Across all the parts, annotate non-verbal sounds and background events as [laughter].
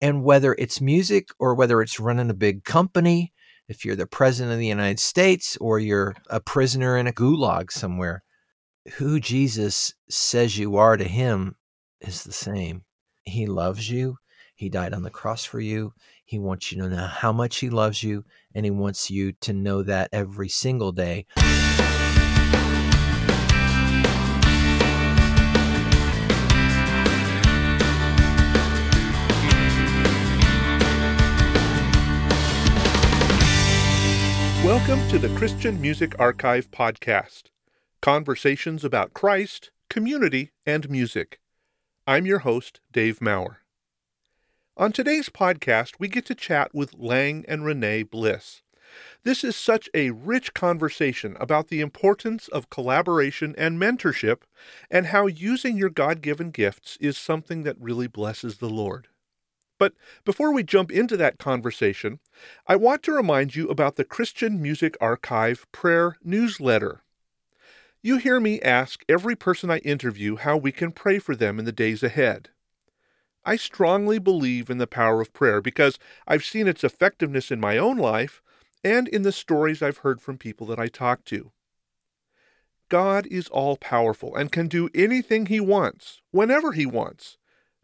And whether it's music or whether it's running a big company, if you're the president of the United States or you're a prisoner in a gulag somewhere, who Jesus says you are to him is the same. He loves you. He died on the cross for you. He wants you to know how much he loves you, and he wants you to know that every single day. Welcome to the Christian Music Archive podcast conversations about Christ, community, and music. I'm your host, Dave Maurer. On today's podcast, we get to chat with Lang and Renee Bliss. This is such a rich conversation about the importance of collaboration and mentorship, and how using your God given gifts is something that really blesses the Lord. But before we jump into that conversation, I want to remind you about the Christian Music Archive prayer newsletter. You hear me ask every person I interview how we can pray for them in the days ahead. I strongly believe in the power of prayer because I've seen its effectiveness in my own life and in the stories I've heard from people that I talk to. God is all powerful and can do anything He wants, whenever He wants.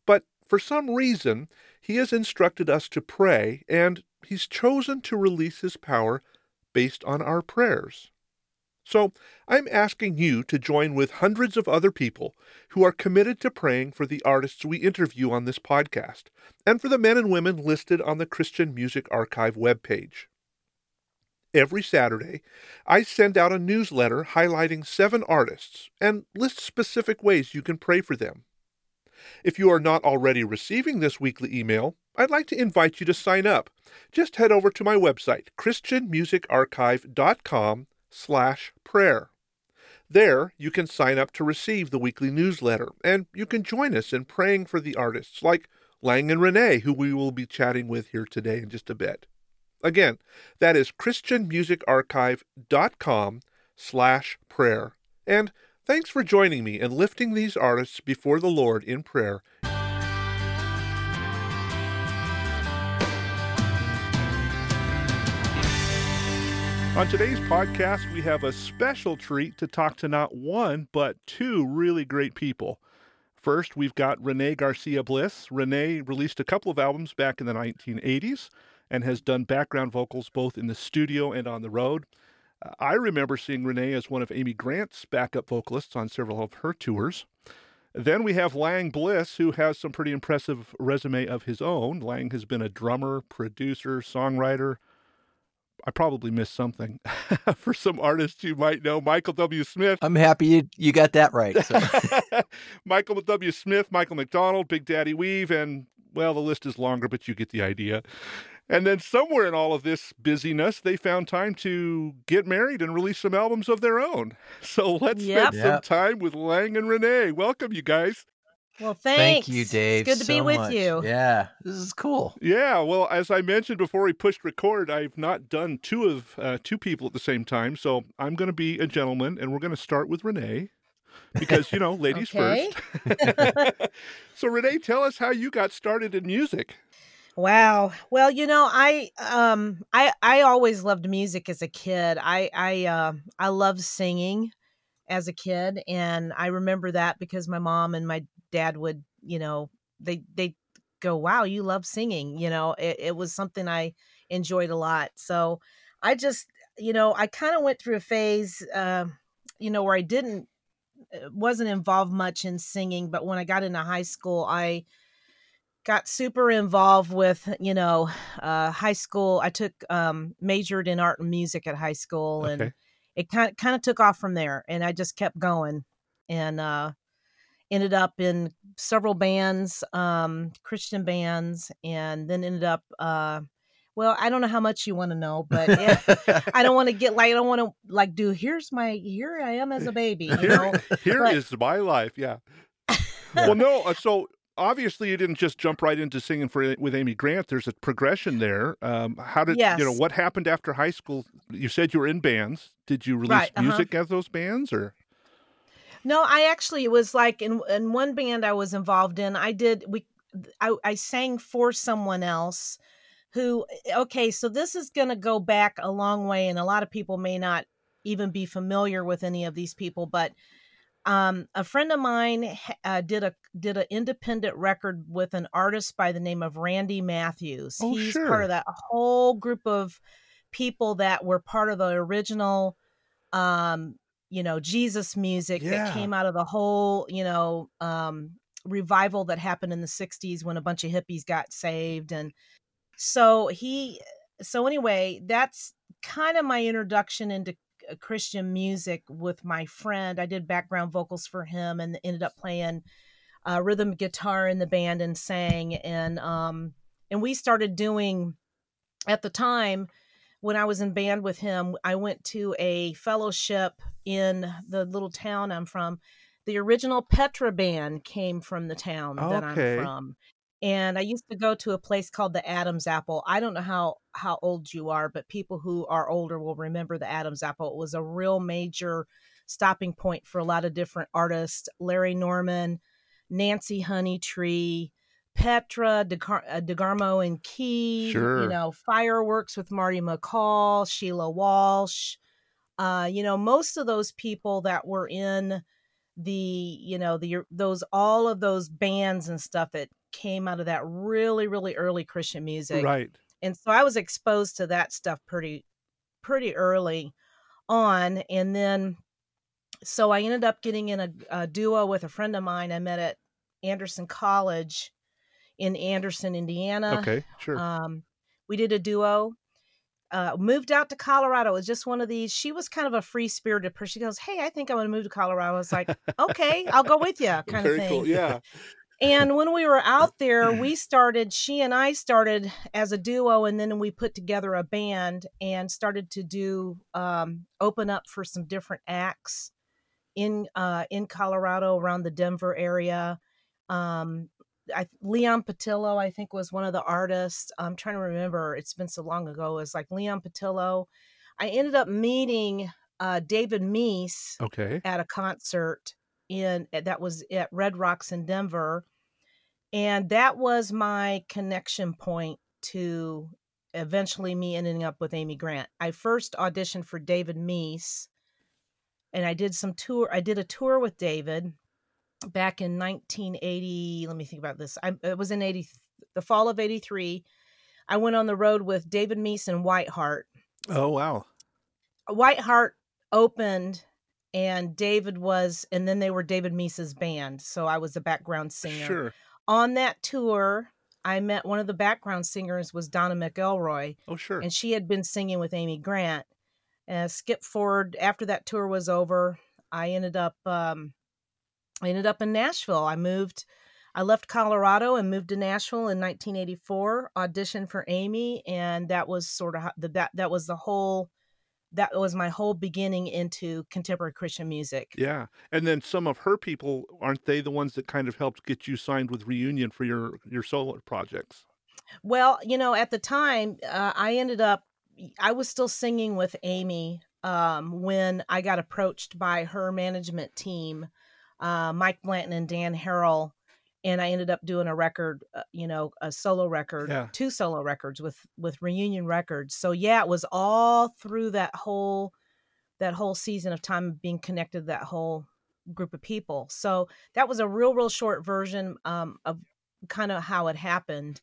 But for some reason, he has instructed us to pray, and He's chosen to release His power based on our prayers. So I'm asking you to join with hundreds of other people who are committed to praying for the artists we interview on this podcast and for the men and women listed on the Christian Music Archive webpage. Every Saturday, I send out a newsletter highlighting seven artists and list specific ways you can pray for them. If you are not already receiving this weekly email, I'd like to invite you to sign up. Just head over to my website, christianmusicarchive.com slash prayer. There, you can sign up to receive the weekly newsletter, and you can join us in praying for the artists like Lang and Renee, who we will be chatting with here today in just a bit. Again, that is christianmusicarchive.com slash prayer. And Thanks for joining me in lifting these artists before the Lord in prayer. On today's podcast, we have a special treat to talk to not one, but two really great people. First, we've got Renee Garcia Bliss. Renee released a couple of albums back in the 1980s and has done background vocals both in the studio and on the road. I remember seeing Renee as one of Amy Grant's backup vocalists on several of her tours. Then we have Lang Bliss, who has some pretty impressive resume of his own. Lang has been a drummer, producer, songwriter. I probably missed something [laughs] for some artists you might know. Michael W. Smith. I'm happy you, you got that right. So. [laughs] Michael W. Smith, Michael McDonald, Big Daddy Weave, and well, the list is longer, but you get the idea. And then somewhere in all of this busyness, they found time to get married and release some albums of their own. [laughs] So let's yep. spend yep. some time with Lang and Renee. Welcome, you guys. Well, thanks. Thank you, Dave. It's good to so be with much. you. Yeah, this is cool. Yeah, well, as I mentioned before we pushed record, I've not done two of uh, two people at the same time, so I'm going to be a gentleman, and we're going to start with Renee because you know, [laughs] ladies first. [laughs] so, Renee, tell us how you got started in music. Wow. Well, you know, I um I I always loved music as a kid. I I uh, I loved singing as a kid and I remember that because my mom and my dad would, you know, they they go, "Wow, you love singing." You know, it, it was something I enjoyed a lot. So, I just, you know, I kind of went through a phase uh, you know, where I didn't uh, wasn't involved much in singing, but when I got into high school, I got super involved with you know uh, high school i took um, majored in art and music at high school and okay. it kind of, kind of took off from there and i just kept going and uh, ended up in several bands um, christian bands and then ended up uh, well i don't know how much you want to know but it, [laughs] i don't want to get like i don't want to like do here's my here i am as a baby you know here but, is my life yeah [laughs] well no uh, so obviously you didn't just jump right into singing for with Amy Grant. There's a progression there. Um, how did yes. you know what happened after high school? You said you were in bands. Did you release right, uh-huh. music as those bands or? No, I actually it was like in in one band I was involved in. I did we I, I sang for someone else who okay so this is going to go back a long way and a lot of people may not even be familiar with any of these people but um, a friend of mine uh, did a did an independent record with an artist by the name of Randy Matthews. Oh, He's sure. part of that whole group of people that were part of the original um, you know, Jesus music Yeah. that came out of the whole, you know, um, revival that happened in the 60s when a bunch of hippies got saved and so he so anyway that's kind of my introduction into christian music with my friend. I did background vocals for him and ended up playing uh, rhythm guitar in the band and sang. And um and we started doing at the time when i was in band with him i went to a fellowship in the little town i'm from. The original petra band came from the town that Okay. i'm from and I used to go to a place called the Adam's Apple. I don't know how how old you are, but people who are older will remember the Adam's Apple. It was a real major stopping point for a lot of different artists: Larry Norman, Nancy Honeytree, Petra DeGar- uh, DeGarmo and Key. Sure. You know, Fireworks with Marty McCall, Sheila Walsh. Uh, you know, most of those people that were in the you know the those all of those bands and stuff that came out of that really really early christian music Right. and so i was exposed to that stuff pretty pretty early on and then so i ended up getting in a, a duo with a friend of mine i met at anderson college in anderson indiana Okay. Sure. um, we did a duo. Uh, moved out to Colorado. It was just one of these. She was kind of a free spirited person. She goes, "Hey, I think I'm going to move to Colorado." I was like, "Okay, I'll go with you," [laughs] kind Very of thing. cool. Yeah. And when we were out there, [laughs] we started. She and I started as a duo, and then we put together a band and started to do um, open up for some different acts in uh, in Colorado around the Denver area. Um, I, Leon Patillo, I think, was one of the artists. I'm trying to remember. It's been so long ago. It's like Leon Patillo. I ended up meeting uh, David Meece Okay. at a concert in eh, that was at Red Rocks in Denver, and that was my connection point to eventually me ending up with Amy Grant. I first auditioned for David Meece, and I did some tour. I did a tour with David back in 1980. Let me think about this. I it was in 80 the fall of 83. I went on the road with David Meece and Whiteheart. Oh wow. Whiteheart opened and David was and then they were David Meece's band. So I was a background singer. Sure. On that tour, I met one of the background singers was Donna McElroy Oh sure. and she had been singing with Amy Grant. Uh, skip forward after that tour was over, I ended up um, I ended up in Nashville. I moved I left Colorado and moved to Nashville in 1984, auditioned for Amy and that was sort of the, that that was the whole that was my whole beginning into contemporary Christian music. Yeah. And then some of her people aren't they the ones that kind of helped get you signed with Reunion for your your solo projects? Well, you know, at the time, uh, I ended up, I was still singing with Amy um, when I got approached by her management team, uh, Mike Blanton and Dan Harrell. And I ended up doing a record, uh, you know, a solo record, Yeah. two solo records with with Reunion Records. So yeah, it was all through that whole that whole season of time being connected to that whole group of people. So that was a real, real short version um, of kind of how it happened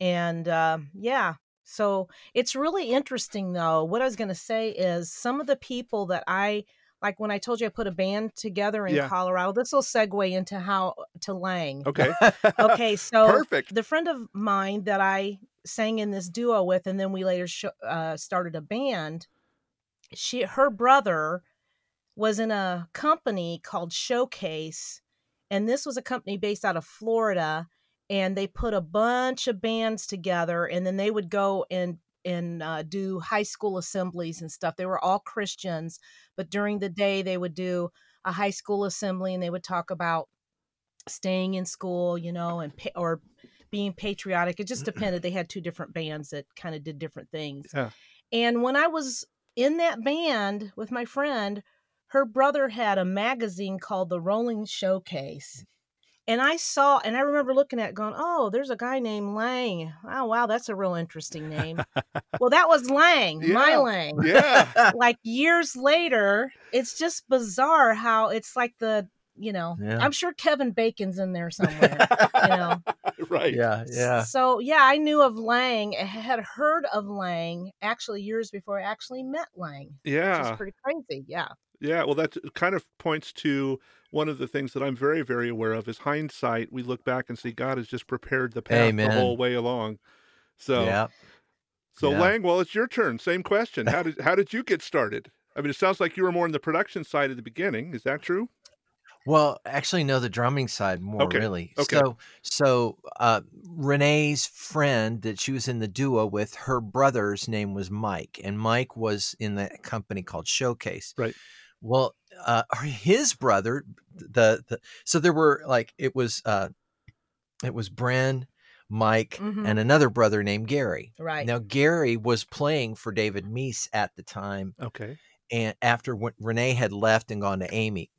and uh, yeah so it's really interesting though what i was going to say is some of the people that i like when i told you i put a band together in Yeah. colorado this will segue into how to lang Okay. [laughs] okay so Perfect. the friend of mine that i sang in this duo with and then we later sh- uh, started a band she her brother was in a company called showcase and this was a company based out of florida and they put a bunch of bands together and then they would go and and uh, do high school assemblies and stuff. They were all christians but during the day they would do a high school assembly and they would talk about staying in school you know and pa- or being patriotic. It just [clears throat] depended. They had two different bands that kind of did different things. Yeah. and when i was in that band with my friend her brother had a magazine called the rolling showcase and I saw, and I remember looking at it going, oh, there's a guy named Lang. Oh, wow, that's a real interesting name. [laughs] well, that was Lang, my Lang. Yeah. [laughs] Like years later, it's just bizarre how it's like the, you know, Yeah. I'm sure Kevin Bacon's in there somewhere, you know. [laughs] right. yeah, yeah. So yeah, I knew of Lang. I had heard of Lang actually years before I actually met Lang. Yeah. Which Yeah. is pretty crazy. Yeah. Yeah, well, that kind of points to one of the things that I'm very, very aware of is hindsight. We look back and see God has just prepared the path Amen. the whole way along. So, yeah. so yeah. Lang, well, it's your turn. Same question. How did [laughs] how did you get started? I mean, it sounds like you were more in the production side at the beginning. Is that true? Well, actually, no, the drumming side more Okay, really. okay. So, so uh, Renee's friend that she was in the duo with, her brother's name was Mike, and Mike was in the company called Showcase. Right. Well, uh, [laughs] his brother, the the so there were like it was uh, it was Bren, Mike, Mhm. and another brother named Gary. Right. Now Gary was playing for David Meece at the time, Okay. and after when Renee had left and gone to Amy.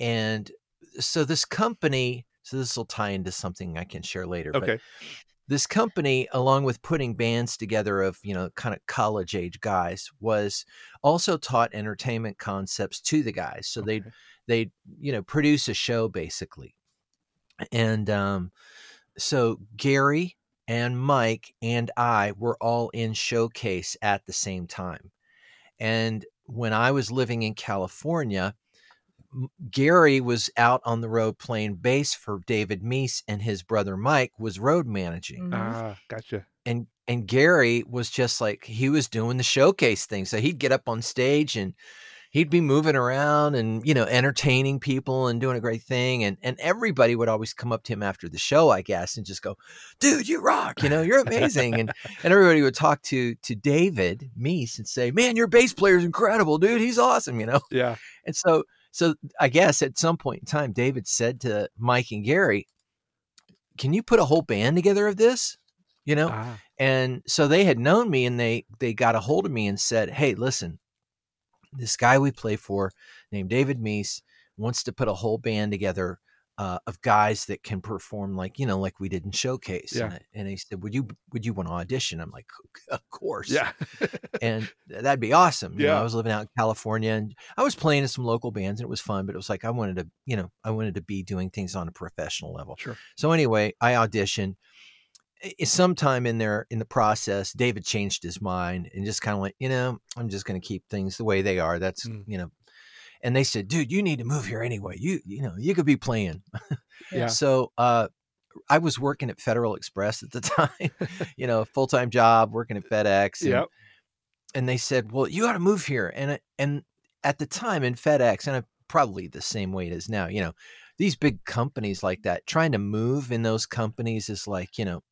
And so this company, so this will tie into something I can share later. But Okay. This company, along with putting bands together of, you know, kind of college age guys, was also taught entertainment concepts to the guys. So they'd they'd, you know, produce a show basically. And um so Gary and Mike and I were all in showcase at the same time. And when I was living in California, Gary was out on the road playing bass for David Meece, and his brother Mike was road managing. Mhm. Ah, gotcha. And and Gary was just like he was doing the showcase thing. So he'd get up on stage and he'd be moving around and you know entertaining people and doing a great thing. And and everybody would always come up to him after the show, I guess, and just go, "Dude, you rock! You know, you're amazing." and [laughs] and everybody would talk to to David Meece and say, "Man, your bass player's incredible, dude. He's awesome." You know. Yeah. And so, so I guess at some point in time, David said to Mike and Gary, "Can you put a whole band together of this?" You know. Ah, And so they had known me, and they they got a hold of me and said, "Hey, listen, this guy we play for, named David Meece, wants to put a whole band together." Uh, of guys that can perform like you know like we did in showcase Yeah. and, I- and he said would you would you want to audition i'm like [laughs] of course yeah. and that'd be awesome. You know, Yeah. I was living out in California and I was playing in some local bands and it was fun, but it was like I wanted to, you know, I wanted to be doing things on a professional level. Sure. So anyway, I auditioned. Sometime in there in the process, David changed his mind and just kind of went, you know, I'm just going to keep things the way they are. That's, Mm. you know, and they said, dude, you need to move here anyway. You, you know, you could be playing. [laughs] Yeah. So, uh, I was working at Federal Express at the [laughs] time, [laughs] you know, full time job, working at FedEx. and- Yep. and they said, "Well, you got to move here." And and at the time in FedEx, and probably the same way it is now, you know, these big companies like that, trying to move in those companies is like, you know,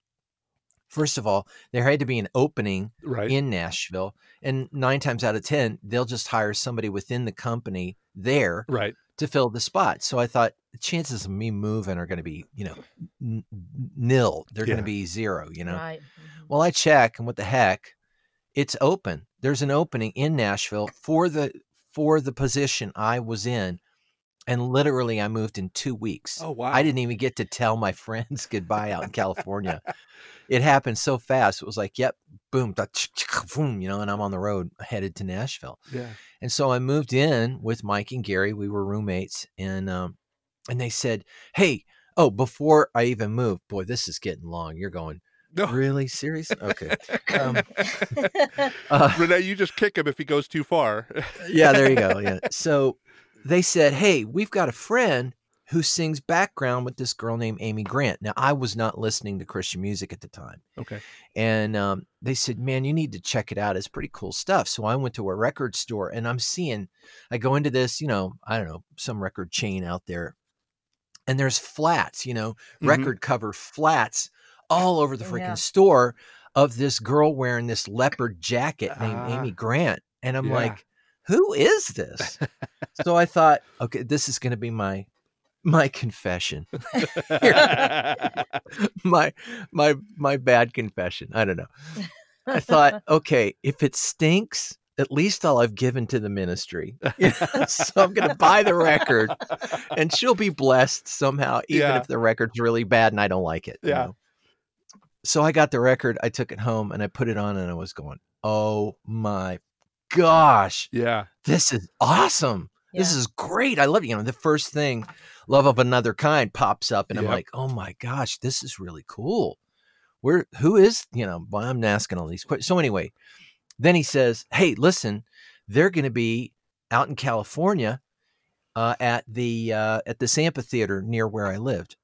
first of all, there had to be an opening Right. in Nashville, and nine times out of ten, they'll just hire somebody within the company there right. to fill the spot. So I thought the chances of me moving are going to be, you know, n- n- nil. They're going to be zero. You know. Right. Mhm. Well, I check, and what the heck? It's open. There's an opening in Nashville for the for the position I was in, and literally I moved in two weeks. Oh wow. I didn't even get to tell my [laughs] friends goodbye out in California. [laughs] it happened so fast. It was like, yep, boom, da- ch- ch- boom, you know, and I'm on the road headed to Nashville. Yeah. And so I moved in with Mike and Gary. We were roommates, and um, and they said, "Hey, oh, before I even moved, boy, this is getting long. You're going No. really serious? Okay, um, [laughs] uh, Renee, you just kick him if he goes too far. yeah, there you go. [laughs] Yeah. So they said, "Hey, we've got a friend who sings background with this girl named Amy Grant." Now, I was not listening to Christian music at the time. okay. and um, they said, "Man, you need to check it out. It's pretty cool stuff." So I went to a record store, and I'm seeing. I go into this, you know, I don't know, some record chain out there, and there's flats, you know, Mhm. record cover flats all over the freaking Yeah. store of this girl wearing this leopard jacket named Ah, Amy Grant, and I'm yeah. like, "Who is this?" [laughs] so I thought, okay, this is going to be my my confession [laughs] my my my bad confession. I don't know. I thought, [laughs] okay, if it stinks, at least all I've given to the ministry. [laughs] So I'm going to buy the record, and she'll be blessed somehow, even Yeah. if the record's really bad and I don't like it. you Yeah. know? So I got the record, I took it home, and I put it on, and I was going, "Oh my gosh, Yeah. this is awesome! This is great! I love it." You know, the first thing, "Love of Another Kind," pops up, and I'm like, "Oh my gosh, this is really cool." Where who is you know? Well, I'm asking all these questions. So anyway, then he says, "Hey, listen, they're going to be out in California uh, at the uh, at this amphitheater near where I lived."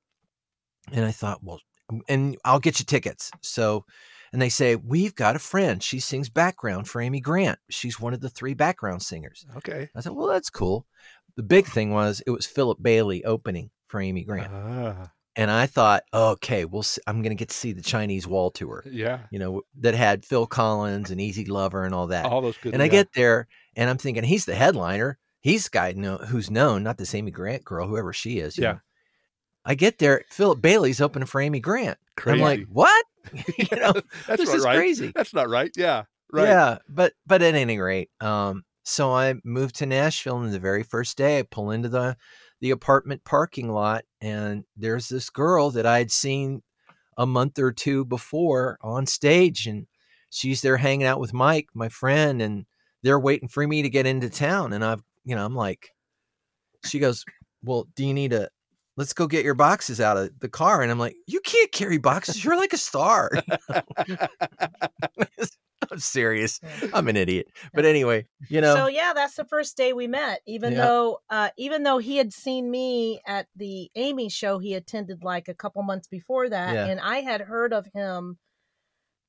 And I thought, well, and I'll get you tickets. So, and they say we've got a friend. She sings background for Amy Grant. She's one of the three background singers. Okay. I said, well, that's cool. The big thing was it was Philip Bailey opening for Amy Grant, Ah, and I thought, okay, we'll. See, I'm going to get to see the Chinese Wall tour. yeah. You know that had Phil Collins and Easy Lover and all that. All those good. and I yeah. get there, and I'm thinking he's the headliner. He's the guy know, who's known, not this Amy Grant girl, whoever she is. Yeah. know. I get there, Philip Bailey's opening for Amy Grant. crazy. I'm like, what? [laughs] [laughs] you know, this is right. crazy. That's not right. Yeah. Right. Yeah, but but at any rate, um, so I moved to Nashville, and the very first day I pull into the the apartment parking lot, and there's this girl that I had seen a month or two before on stage, and she's there hanging out with Mike, my friend, and they're waiting for me to get into town, and I've you know I'm like, she goes, well, do you need a Let's go get your boxes out of the car. And I'm like, you can't carry boxes. You're like a star. [laughs] [laughs] I'm serious. I'm an idiot. But anyway, you know, so yeah, that's the first day we met. Even Yeah. though, uh, even though he had seen me at the Amy show, he attended like a couple months before that, Yeah. and I had heard of him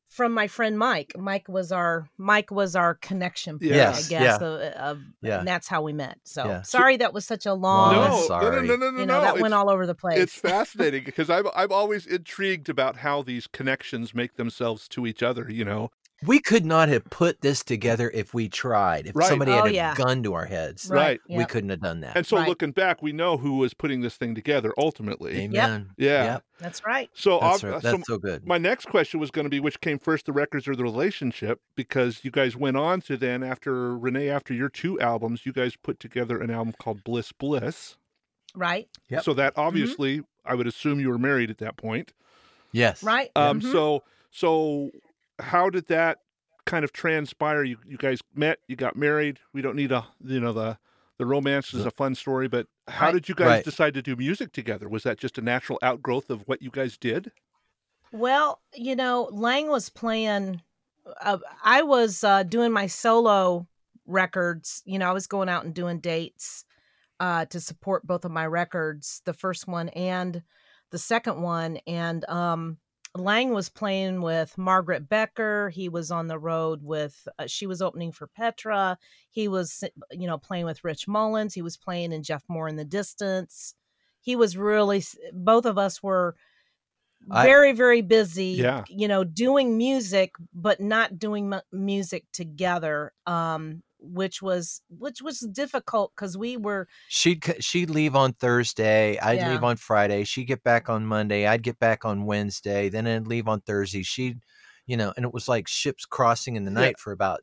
from my friend Mike. Mike was our Mike was our connection point, Yes, I guess. yeah. Of, of- Yeah. and that's how we met. So Yeah. sorry that was such a long. No, no, sorry. no, no, no, you no. that it's, went all over the place. it's fascinating because I'm I'm always intrigued about how these connections make themselves to each other. You know. We could not have put this together if we tried. If Right. somebody Oh, had a yeah. gun to our heads, Right. we yep. couldn't have done that. And so Right. looking back, we know who was putting this thing together ultimately. Amen. Yeah. Yep. That's right. So, That's, ob- right. so That's so good. my next question was going to be which came first, the records or the relationship? Because you guys went on to then after Renee, after your two albums, you guys put together an album called Bliss Bliss. Right. Yep. So that obviously, I would assume you were married at that point. yes. Right. Um, Mhm. So, so how did that kind of transpire? You you guys met, you got married. We don't need a you know the the romance is a fun story, but how Right. did you guys Right. decide to do music together? Was that just a natural outgrowth of what you guys did? Well, you know, Lang was playing. Uh, I was uh, doing my solo records. You know, I was going out and doing dates uh, to support both of my records, the first one and the second one. And um, Lang was playing with Margaret Becker. He was on the road with. Uh, she was opening for Petra. He was, you know, playing with Rich Mullins. He was playing in Jeff Moore in the Distance. He was really. Both of us were I- very very busy Yeah. you know doing music but not doing mu- music together um which was which was difficult because we were She'd she'd leave on Thursday. I'd Yeah. leave on Friday. She'd get back on Monday. I'd get back on Wednesday. Then I'd leave on Thursday. She'd, you know, and it was like ships crossing in the Yeah. night for about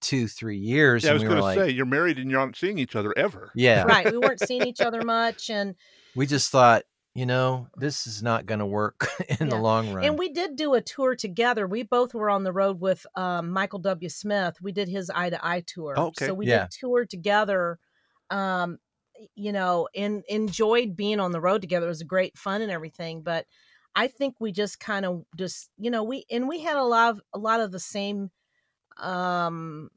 two, three years. Yeah, I and was we going were to like, say you're married and you're not seeing each other ever. yeah, right we weren't seeing each other much and we just thought, you know, this is not going to work [laughs] in the long run. and we did do a tour together we both were on the road with um michael w smith we did his eye to eye tour Oh, okay. so we Yeah. did tour together um you know and enjoyed being on the road together it was great fun and everything but i think we just kind of just you know we and we had a lot of a lot of the same um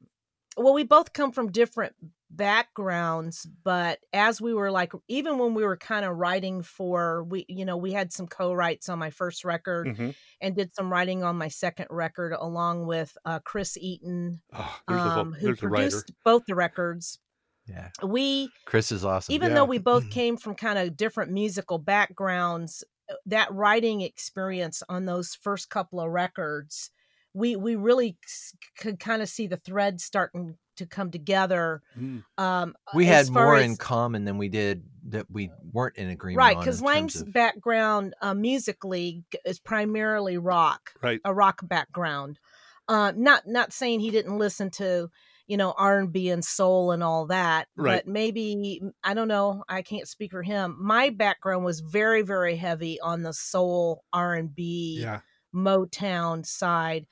well we both come from different backgrounds but as we were like even when we were kind of writing for we you know we had some co-writes on my first record Mhm. and did some writing on my second record along with uh, chris eaton Oh, um, who there's a writer. produced both the records yeah, we Chris is awesome. even Yeah. though we both came from kind of different musical backgrounds uh, that writing experience on those first couple of records we we really s- could kind of see the threads starting to come together Mm. um we had more as- in common than we did that we weren't in agreement right because lang's of- background uh, musically is primarily rock Right. a rock background uh not not saying he didn't listen to you know r&b and soul and all that Right. but maybe i don't know i can't speak for him my background was very very heavy on the soul r&b Yeah. Motown side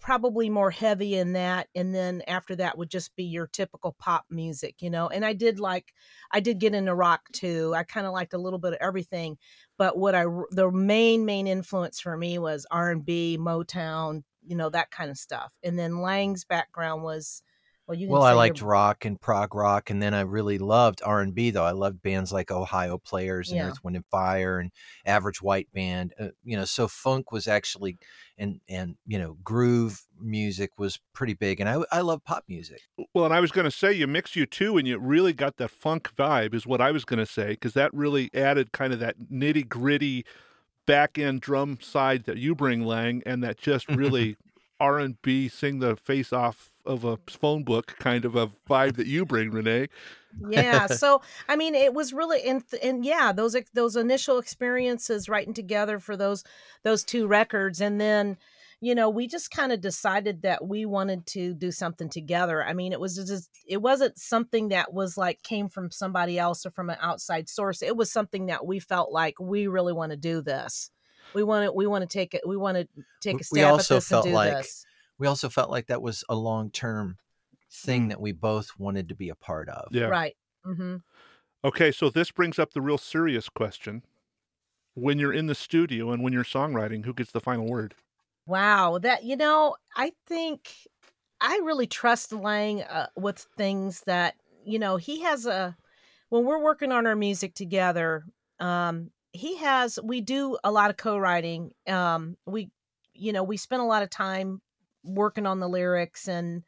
probably more heavy in that and then after that would just be your typical pop music you know and i did like i did get into rock too i kind of liked a little bit of everything but what I the main main influence for me was r&b motown you know that kind of stuff and then mm. lang's background was well you can Well, I liked your- rock and prog rock, and then I really loved R and B. Though I loved bands like Ohio Players and Yeah. Earth, Wind and Fire and Average White Band. Uh, you know, so funk was actually and and you know groove music was pretty big, and I I love pop music. Well, and I was going to say you mix you two, and you really got that funk vibe, is what I was going to say, because that really added kind of that nitty gritty back end drum side that you bring, Lang, and that just [laughs] really R and B sing the face off of a phone book kind of a vibe that you bring, Renee. yeah [laughs] so i mean it was really and and yeah those those initial experiences writing together for those those two records and then you know we just kind of decided that we wanted to do something together. I mean it was just it wasn't something that was like came from somebody else or from an outside source. It was something that we felt like we really want to do this we want to we want to take it we want to take We a stab also at this felt and do like this We also felt like that was a long term thing Mm. that we both wanted to be a part of. Yeah. right mm-hmm. Okay, so this brings up the real serious question. When you're in the studio and when you're songwriting, who gets the final word? Wow, that you know, I think I really trust Lang uh, with things that you know he has a. When we're working on our music together, um, he has we do a lot of co-writing. Um, we, you know, we spend a lot of time working on the lyrics and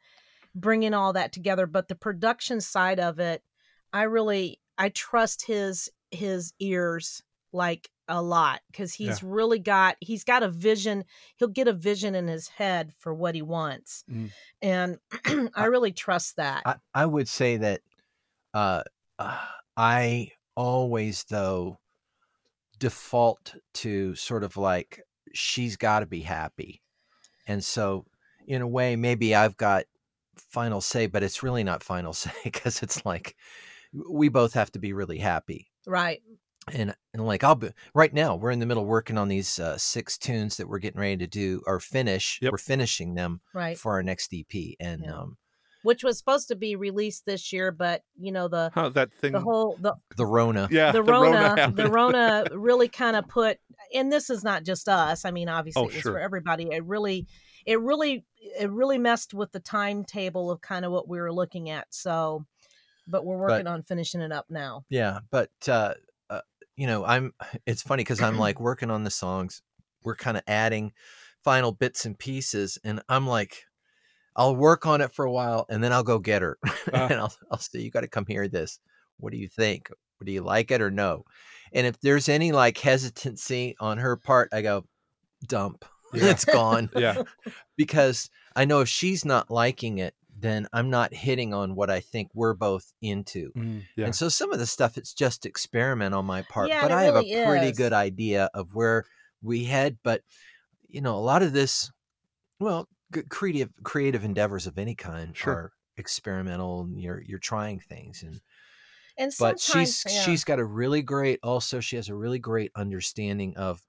bringing all that together. But the production side of it, I really I trust his his ears like a lot because he's really got he's got a vision he'll get a vision in his head for what he wants Mm. and [clears throat] i really trust that I, I would say that uh, uh, [sighs] I always, though, default to sort of like she's got to be happy. And so, in a way, maybe I've got final say, but it's really not final [laughs] say because it's like we both have to be really happy. right And, and like I'll be right now, we're in the middle working on these uh, six tunes that we're getting ready to do or finish. Yep. We're finishing them right for our next EP, and Yeah. um, which was supposed to be released this year but you know the Huh, that thing. the whole the the Rona. yeah, the Rona, the happened. Rona [laughs] really kind of put, and this is not just us. I mean, obviously, Oh, it was sure. for everybody. It really, it really, it really messed with the timetable of kind of what we were looking at. So, but we're working on finishing it up now. Yeah, but uh, uh, you know, I'm. [sighs] It's funny because I'm like working on the songs. We're kind of adding final bits and pieces, and I'm like, I'll work on it for a while, and then I'll go get her, Ah. [laughs] and I'll I'll say, you got to come hear this. What do you think? Do you like it or no? And if there's any like hesitancy on her part, I go, dump. [laughs] Yeah. it's gone yeah, [laughs] because I know if she's not liking it, then I'm not hitting on what I think we're both into. Mm, yeah. And so some of the stuff it's just experiment on my part, Yeah, but I have really a pretty is. good idea of where we head. But you know, a lot of this, well, creative creative endeavors of any kind Sure. are experimental. And you're you're trying things, and And but she's yeah. she's got a really great. Also, she has a really great understanding of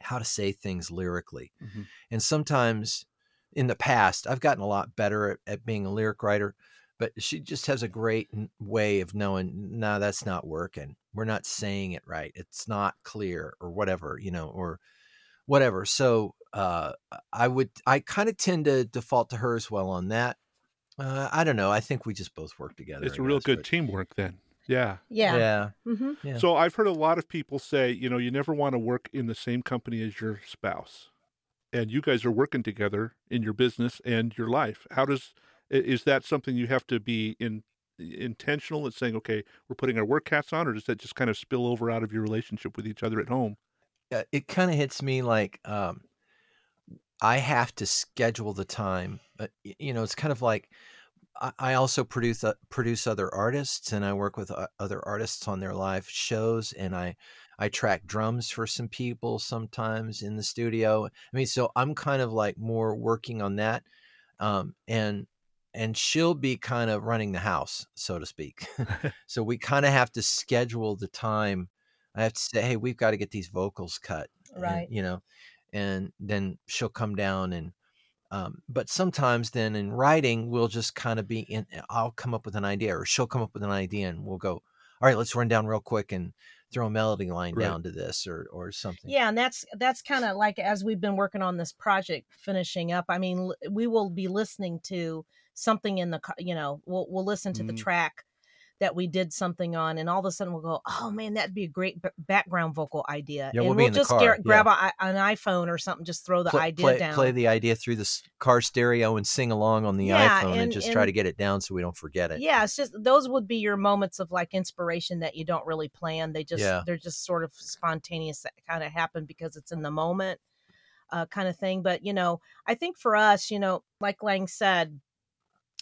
how to say things lyrically. Mhm. And sometimes in the past, I've gotten a lot better at, at being a lyric writer, but she just has a great way of knowing, no, that's not working. We're not saying it right. It's not clear or whatever, you know, or whatever. So uh, I would, I kind of tend to default to her as well on that. Uh, I don't know. I think we just both work together. it's a real guess, good but- teamwork then. Yeah. yeah, Yeah. hmm Yeah. So I've heard a lot of people say, you know, you never want to work in the same company as your spouse. And you guys are working together in your business and your life. How does is that something you have to be in intentional at saying, okay, we're putting our work hats on, or does that just kind of spill over out of your relationship with each other at home? Uh, it kind of hits me like um, I have to schedule the time. Uh, you know, it's kind of like I, I also produce uh, produce other artists, and I work with uh, other artists on their live shows, and I I track drums for some people sometimes in the studio. I mean, so I'm kind of like more working on that, um, and and she'll be kind of running the house, so to speak. [laughs] [laughs] so we kind of have to schedule the time. I have to say, hey, we've got to get these vocals cut, and, Right. you know, and then she'll come down and. Um, but sometimes then in writing we'll just kind of be in i'll come up with an idea or she'll come up with an idea and we'll go all right let's run down real quick and throw a melody line Right. down to this or or something Yeah, and that's that's kind of like as we've been working on this project finishing up. I mean, we will be listening to something in the you know, we'll we'll listen to the Mhm. track that we did something on and all of a sudden we'll go, "Oh man, that'd be a great b- background vocal idea." Yeah, and we'll the just car, gar- yeah. grab a, an iPhone or something, just throw the Pla- idea play, down. play the idea through the car stereo and sing along on the Yeah, iPhone and, and- just try to get it down so we don't forget it. yeah, it's just those would be your moments of like inspiration that you don't really plan. They just they're just sort of spontaneous that kind of happen because it's in the moment, uh, kind of thing. But you know, I think for us, you know, like Lang said,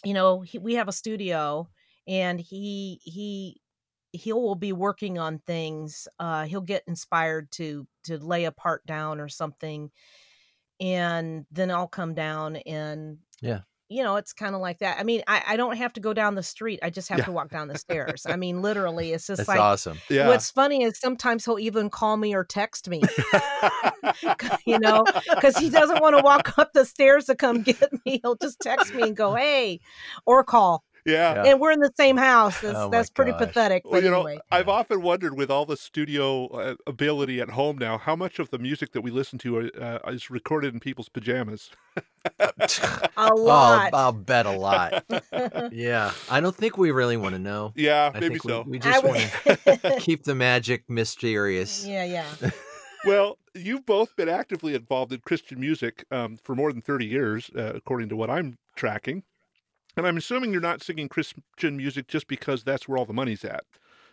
you know, he, we have a studio, and he he he will be working on things. Uh, he'll get inspired to to lay a part down or something, and then I'll come down and Yeah. you know, it's kind of like that. I mean, I, I don't have to go down the street. I just have Yeah. to walk down the [laughs] stairs. I mean, literally, it's just That's like awesome. Yeah. what's funny is sometimes he'll even call me or text me, [laughs] [laughs] you know, because he doesn't want to walk up the stairs to come get me. He'll just text me and go, hey, or call. Yeah. Yeah. And we're in the same house. That's, Oh that's pretty gosh. pathetic. Well, But you know. I've often wondered with all the studio uh, ability at home now, how much of the music that we listen to uh, is recorded in people's pajamas. [laughs] A Oh, lot. I'll bet a lot. [laughs] Yeah. I don't think we really want to know. yeah, I maybe think we- so. we, I just want to [laughs] keep the magic mysterious. yeah, yeah. well, you've both been actively involved in Christian music um, for more than 30 years, uh, according to what I'm tracking. And I'm assuming you're not singing Christian music just because that's where all the money's at.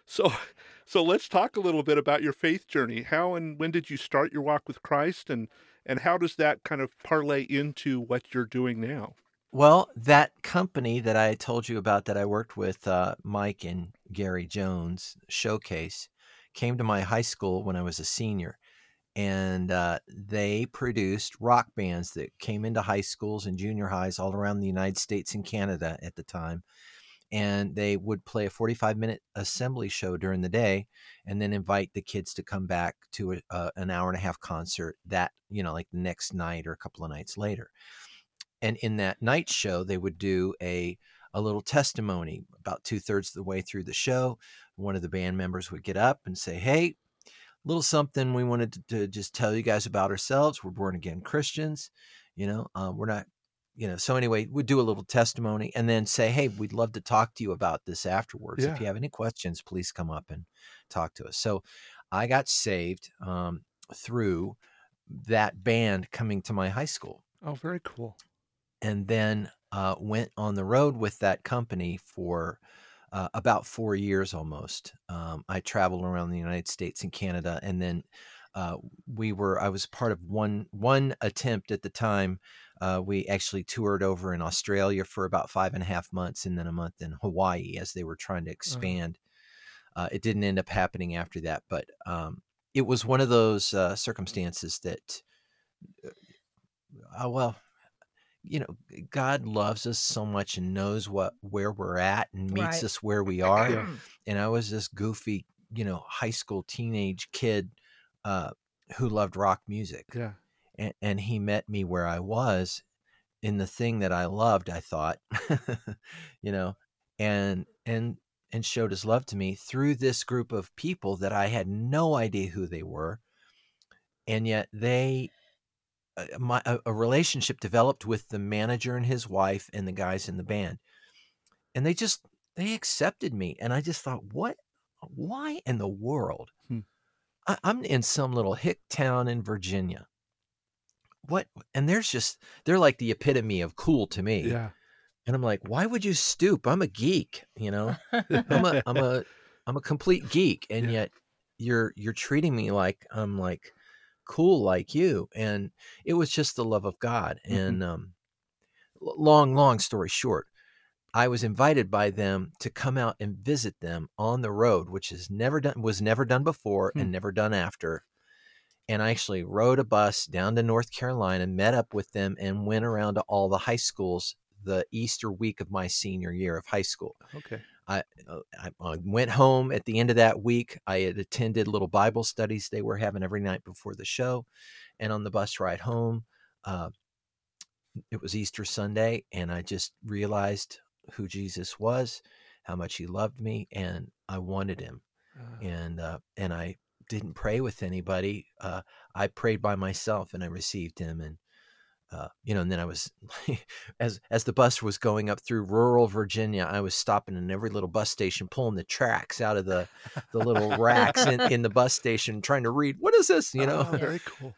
So, [laughs] so let's talk a little bit about your faith journey. How and when did you start your walk with Christ, and and how does that kind of parlay into what you're doing now? Well, that company that I told you about that I worked with, uh, Mike and Gary Jones, Showcase, came to my high school when I was a senior. And uh, they produced rock bands that came into high schools and junior highs all around the United States and Canada at the time. And they would play a 45 minute assembly show during the day and then invite the kids to come back to a, uh, an hour and a half concert that, you know, like the next night or a couple of nights later and in that night show they would do a a little testimony about two thirds of the way through the show one of the band members would get up and say hey little something we wanted to, to just tell you guys about ourselves we're born again christians you know um, we're not you know so anyway we'd do a little testimony and then say hey we'd love to talk to you about this afterwards Yeah. if you have any questions please come up and talk to us so i got saved um, through that band coming to my high school Oh, very cool. and then uh, went on the road with that company for uh, about four years almost. Um, I traveled around the United States and Canada, and then uh, we were. I was part of one one attempt at the time. Uh, we actually toured over in Australia for about five and a half months, and then a month in Hawaii as they were trying to expand. Uh, it didn't end up happening after that, but um, it was one of those uh, circumstances that, uh, well, you know, God loves us so much and knows what where we're at and meets Right. us where we [laughs] are. Yeah. And I was this goofy, you know, high school teenage kid uh, who loved rock music, Yeah. and, and he met me where I was in the thing that I loved. I thought, [laughs] you know, and and and showed his love to me through this group of people that I had no idea who they were, and yet they uh, my a, a relationship developed with the manager and his wife and the guys in the band. And they just they accepted me and i just thought what? Why in the world? Hmm. I, i'm in some little hick town in virginia. What and there's just they're like the epitome of cool to me. Yeah. and i'm like why would you stoop? I'm a geek you know? I'm a [laughs] i'm a i'm a complete geek and Yeah. yet you're you're treating me like i'm like cool like you and it was just the love of god Mhm. and um long long story short i was invited by them to come out and visit them on the road which is never done was never done before Hmm. and never done after and i actually rode a bus down to north carolina met up with them and went around to all the high schools the Easter week of my senior year of high school. Okay. I, uh, I, I went home at the end of that week. I had attended little Bible studies they were having every night before the show. And on the bus ride home, uh, it was Easter Sunday, and I just realized who Jesus was, how much he loved me, and I wanted him. Uh, And uh, and I didn't pray with anybody. Uh, I prayed by myself, and I received him. And uh, you know, and then I was [laughs] as as the bus was going up through rural Virginia, I was stopping in every little bus station, pulling the tracks out of the the little racks in, [laughs] in the bus station, trying to read what is this, you know. oh, [laughs] very cool.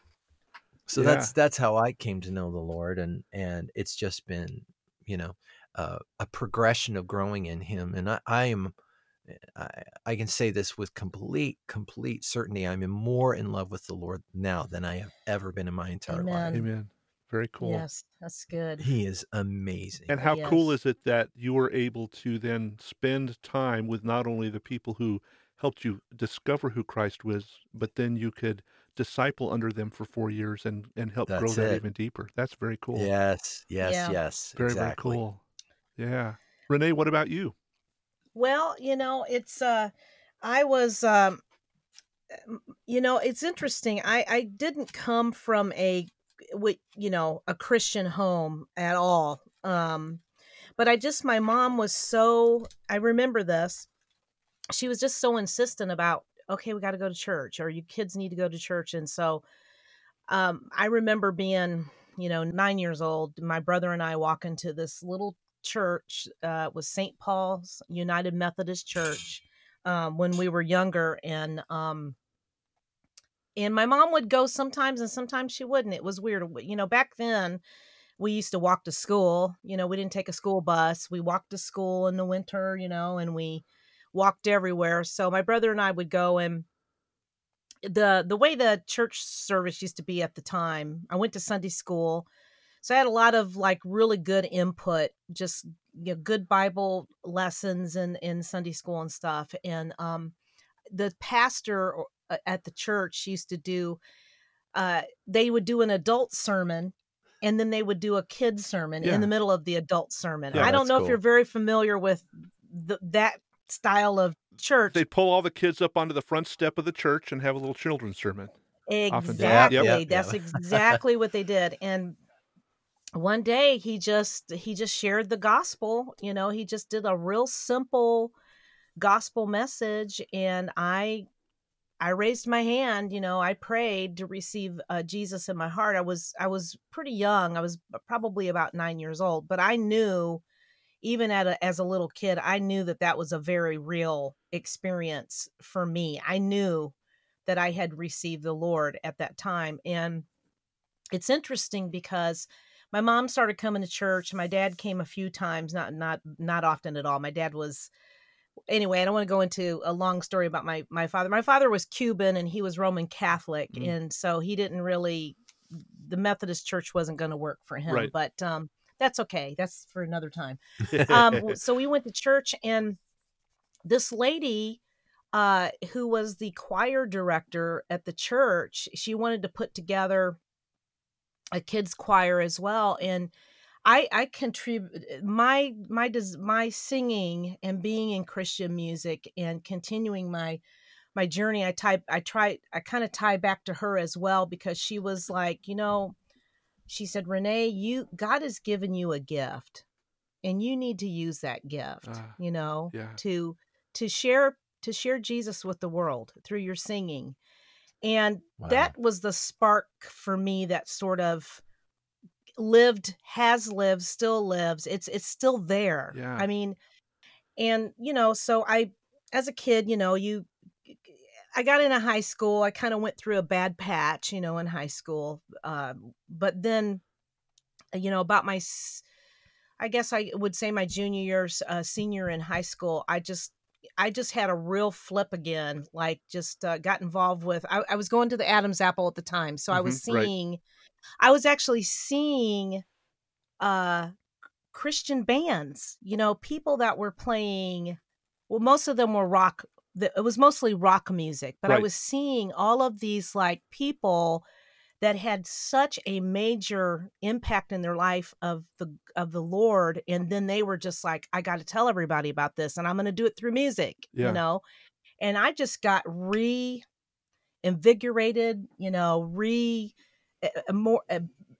so yeah. that's that's how I came to know the Lord, and and it's just been you know uh, a progression of growing in Him, and I, I am. I, I can say this with complete, complete certainty. I'm more in love with the Lord now than I have ever been in my entire life. Amen. Amen. Very cool. Yes, that's good. He is amazing. And how cool is it that you were able to then spend time with not only the people who helped you discover who Christ was, but then you could disciple under them for four years and, and help grow that it. even deeper. That's very cool. Yes, yes, Yeah. yes. Very, exactly. very cool. Yeah. Renee, what about you? Well, you know, it's uh I was um you know, it's interesting. I I didn't come from a wi- you know, a Christian home at all. Um but I just my mom was so I remember this. She was just so insistent about okay, we got to go to church or you kids need to go to church and so um I remember being, you know, 9 years old, my brother and I walk into this little church uh, was St. Paul's United Methodist Church um, when we were younger, and um, and my mom would go sometimes, and sometimes she wouldn't. It was weird, you know. Back then, we used to walk to school. You know, we didn't take a school bus. We walked to school in the winter, you know, and we walked everywhere. So my brother and I would go and the the way the church service used to be at the time. I went to Sunday school. So I had a lot of like really good input, just you know, good Bible lessons in in Sunday school and stuff. And um, the pastor or- at the church used to do, uh, they would do an adult sermon, and then they would do a kid sermon Yeah. in the middle of the adult sermon. Yeah, I don't know if you're very familiar with the, that style of church. They'd pull all the kids up onto the front step of the church and have a little children's sermon. Exactly. Yep. Yep, That's [laughs] exactly what they did. And one day he just he just shared the gospel, you know, he just did a real simple gospel message and I I raised my hand, you know, I prayed to receive uh, Jesus in my heart. I was I was pretty young. I was probably about 9 years old, but I knew even at a, as a little kid, I knew that that was a very real experience for me. I knew that I had received the Lord at that time. And it's interesting because my mom started coming to church. My dad came a few times, not not not often at all. My dad was anyway, I don't want to go into a long story about my my father. My father was Cuban and he was Roman Catholic, Mm. and so he didn't really the Methodist church wasn't going to work for him. Right. But um that's okay. That's for another time um, [laughs] so we went to church and this lady uh, who was the choir director at the church she wanted to put together a kids choir as well and i i contribute my my does my singing and being in christian music and continuing my my journey i type i try i kind of tie back to her as well because she was like you know she said renee you god has given you a gift and you need to use that gift Ah, you know yeah. to to share to share jesus with the world through your singing and Wow. that was the spark for me that sort of lived has lived still lives it's it's still there Yeah. i mean and you know so i as a kid you know you i got into high school i kind of went through a bad patch you know in high school um, but then you know about my i guess i would say my junior years uh, senior in high school i just i just had a real flip again like just uh, got involved with I, I was going to the adams apple at the time so i was Mhm, right. seeing i was actually seeing uh christian bands you know people that were playing well most of them were rock it was mostly rock music but i was seeing all of these like people that had such a major impact in their life of the of the Lord and then they were just like I got to tell everybody about this and I'm going to do it through music Yeah. you know and I just got re invigorated you know re eh, more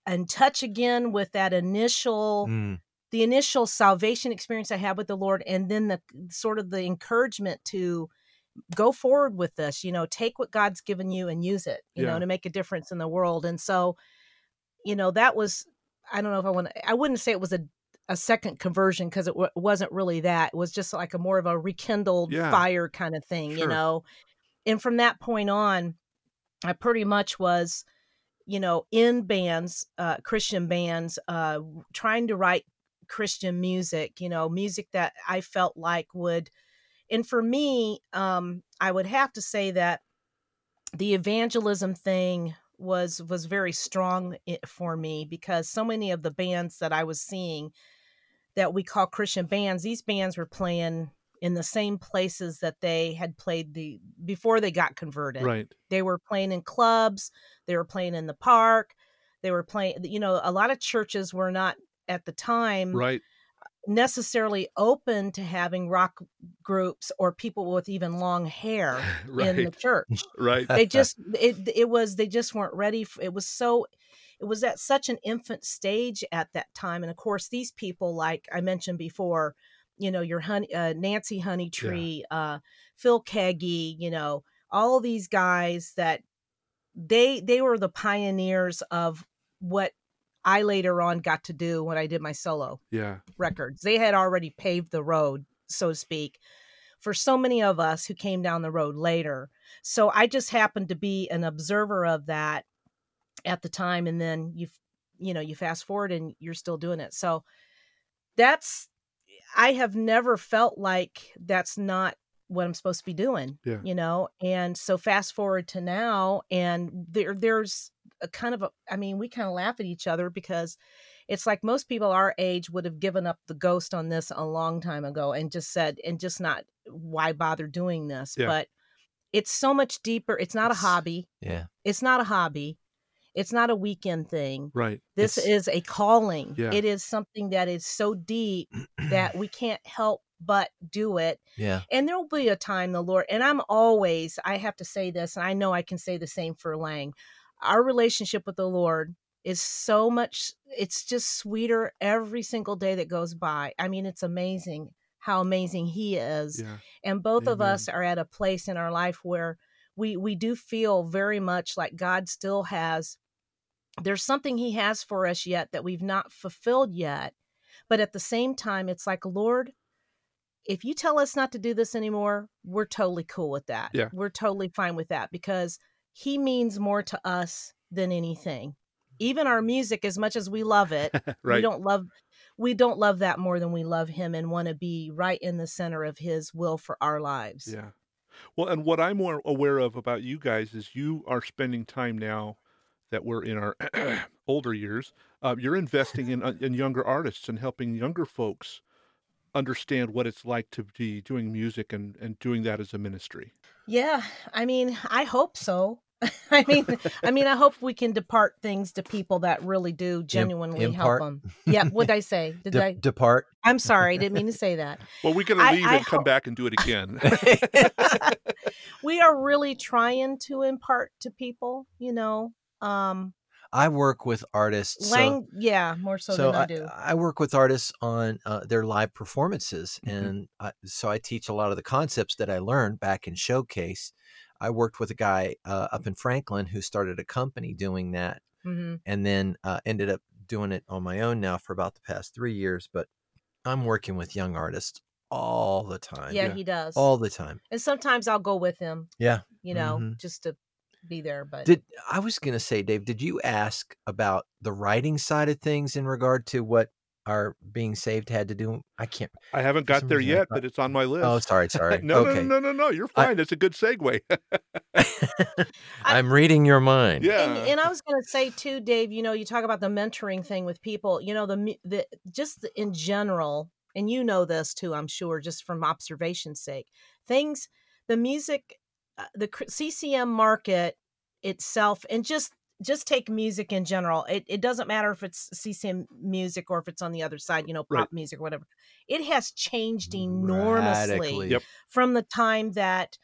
in touch again with that initial Mm, the initial salvation experience I had with the Lord, and then the sort of the encouragement to go forward with this, you know, take what God's given you and use it, you Yeah. know, to make a difference in the world. And so, you know, that was, I don't know if I want to, I wouldn't say it was a, a second conversion because it w- wasn't really that. It was just like a more of a rekindled Yeah. fire kind of thing, Sure. you know. And from that point on, I pretty much was, you know, in bands, uh, Christian bands, uh, trying to write Christian music, you know, music that I felt like would, and for me, um, I would have to say that the evangelism thing was was very strong for me because so many of the bands that I was seeing that we call Christian bands, these bands were playing in the same places that they had played the before they got converted Right. they were playing in clubs they were playing in the park they were playing you know a lot of churches were not at the time Right. Necessarily open to having rock groups or people with even long hair [laughs] in the church. [laughs] Right. they [laughs] just it it was they just weren't ready for, it was so it was at such an infant stage at that time and of course these people like i mentioned before you know your honey uh, nancy honeytree uh phil keaggy you know all these guys that they they were the pioneers of what i later on got to do when i did my solo Yeah. records. They had already paved the road, so to speak, for so many of us who came down the road later. So I just happened to be an observer of that at the time and then you you know, you fast forward and you're still doing it. So that's I have never felt like that's not what I'm supposed to be doing, Yeah. you know. And so fast forward to now and there there's a kind of a I mean, we kind of laugh at each other because it's like most people our age would have given up the ghost on this a long time ago and just said and just not why bother doing this Yeah. but it's so much deeper it's not It's- a hobby yeah. it's not a hobby it's not a weekend thing Right. this It's- is a calling Yeah. it is something that is so deep that we can't help but do it yeah. and there will be a time the lord and i'm always i have to say this and i know i can say the same for lang our relationship with the lord is so much it's just sweeter every single day that goes by i mean it's amazing how amazing he is Yeah. and both of us are at a place in our life where we we do feel very much like god still has there's something he has for us yet that we've not fulfilled yet but at the same time it's like lord if you tell us not to do this anymore we're totally cool with that Yeah. we're totally fine with that because he means more to us than anything even our music as much as we love it [laughs] we don't love we don't love that more than we love him and want to be right in the center of his will for our lives Yeah. Well, and what I'm more aware of about you guys is you are spending time now that we're in our [clears throat] older years. Uh, you're investing in uh, in younger artists and helping younger folks understand what it's like to be doing music and and doing that as a ministry. Yeah, I mean, I hope so. [laughs] I mean, [laughs] I mean, I hope we can depart things to people that really do genuinely impart? help them. Yeah, what did I say? [laughs] Did De- I? depart. I'm sorry, I didn't mean to say that. Well, we can I- leave I and come back and do it again. we are really trying to impart to people. You know, um, I work with artists. so- Lang. yeah, more so, so than I, I, do. I work with artists on uh, their live performances, Mhm. and I, so I teach a lot of the concepts that I learned back in Showcase. I worked with a guy uh, up in Franklin who started a company doing that, hmm and then uh, ended up doing it on my own now for about the past three years. But I'm working with young artists all the time, Yeah, yeah. he does. all the time. and sometimes I'll go with him. Yeah. you know, Mhm. just to be there. But Did I was going to say, Dave? Did you ask about the writing side of things in regard to what our being saved had to do? I can't. I haven't got there yet, but it's on my oh, list. Oh, sorry, sorry. [laughs] no, okay. no, no, no, no. You're I- fine. That's a good segue. [laughs] [laughs] I'm reading your mind. yeah. and, and I was going to say too, Dave. You know, you talk about the mentoring thing with people. You know, the the just in general, and you know this too. I'm sure, just from observation's sake, things, the music, the CCM market itself, and just just take music in general. It it doesn't matter if it's CCM music or if it's on the other side, you know, pop Right. music or whatever. It has changed enormously Yep. from the time that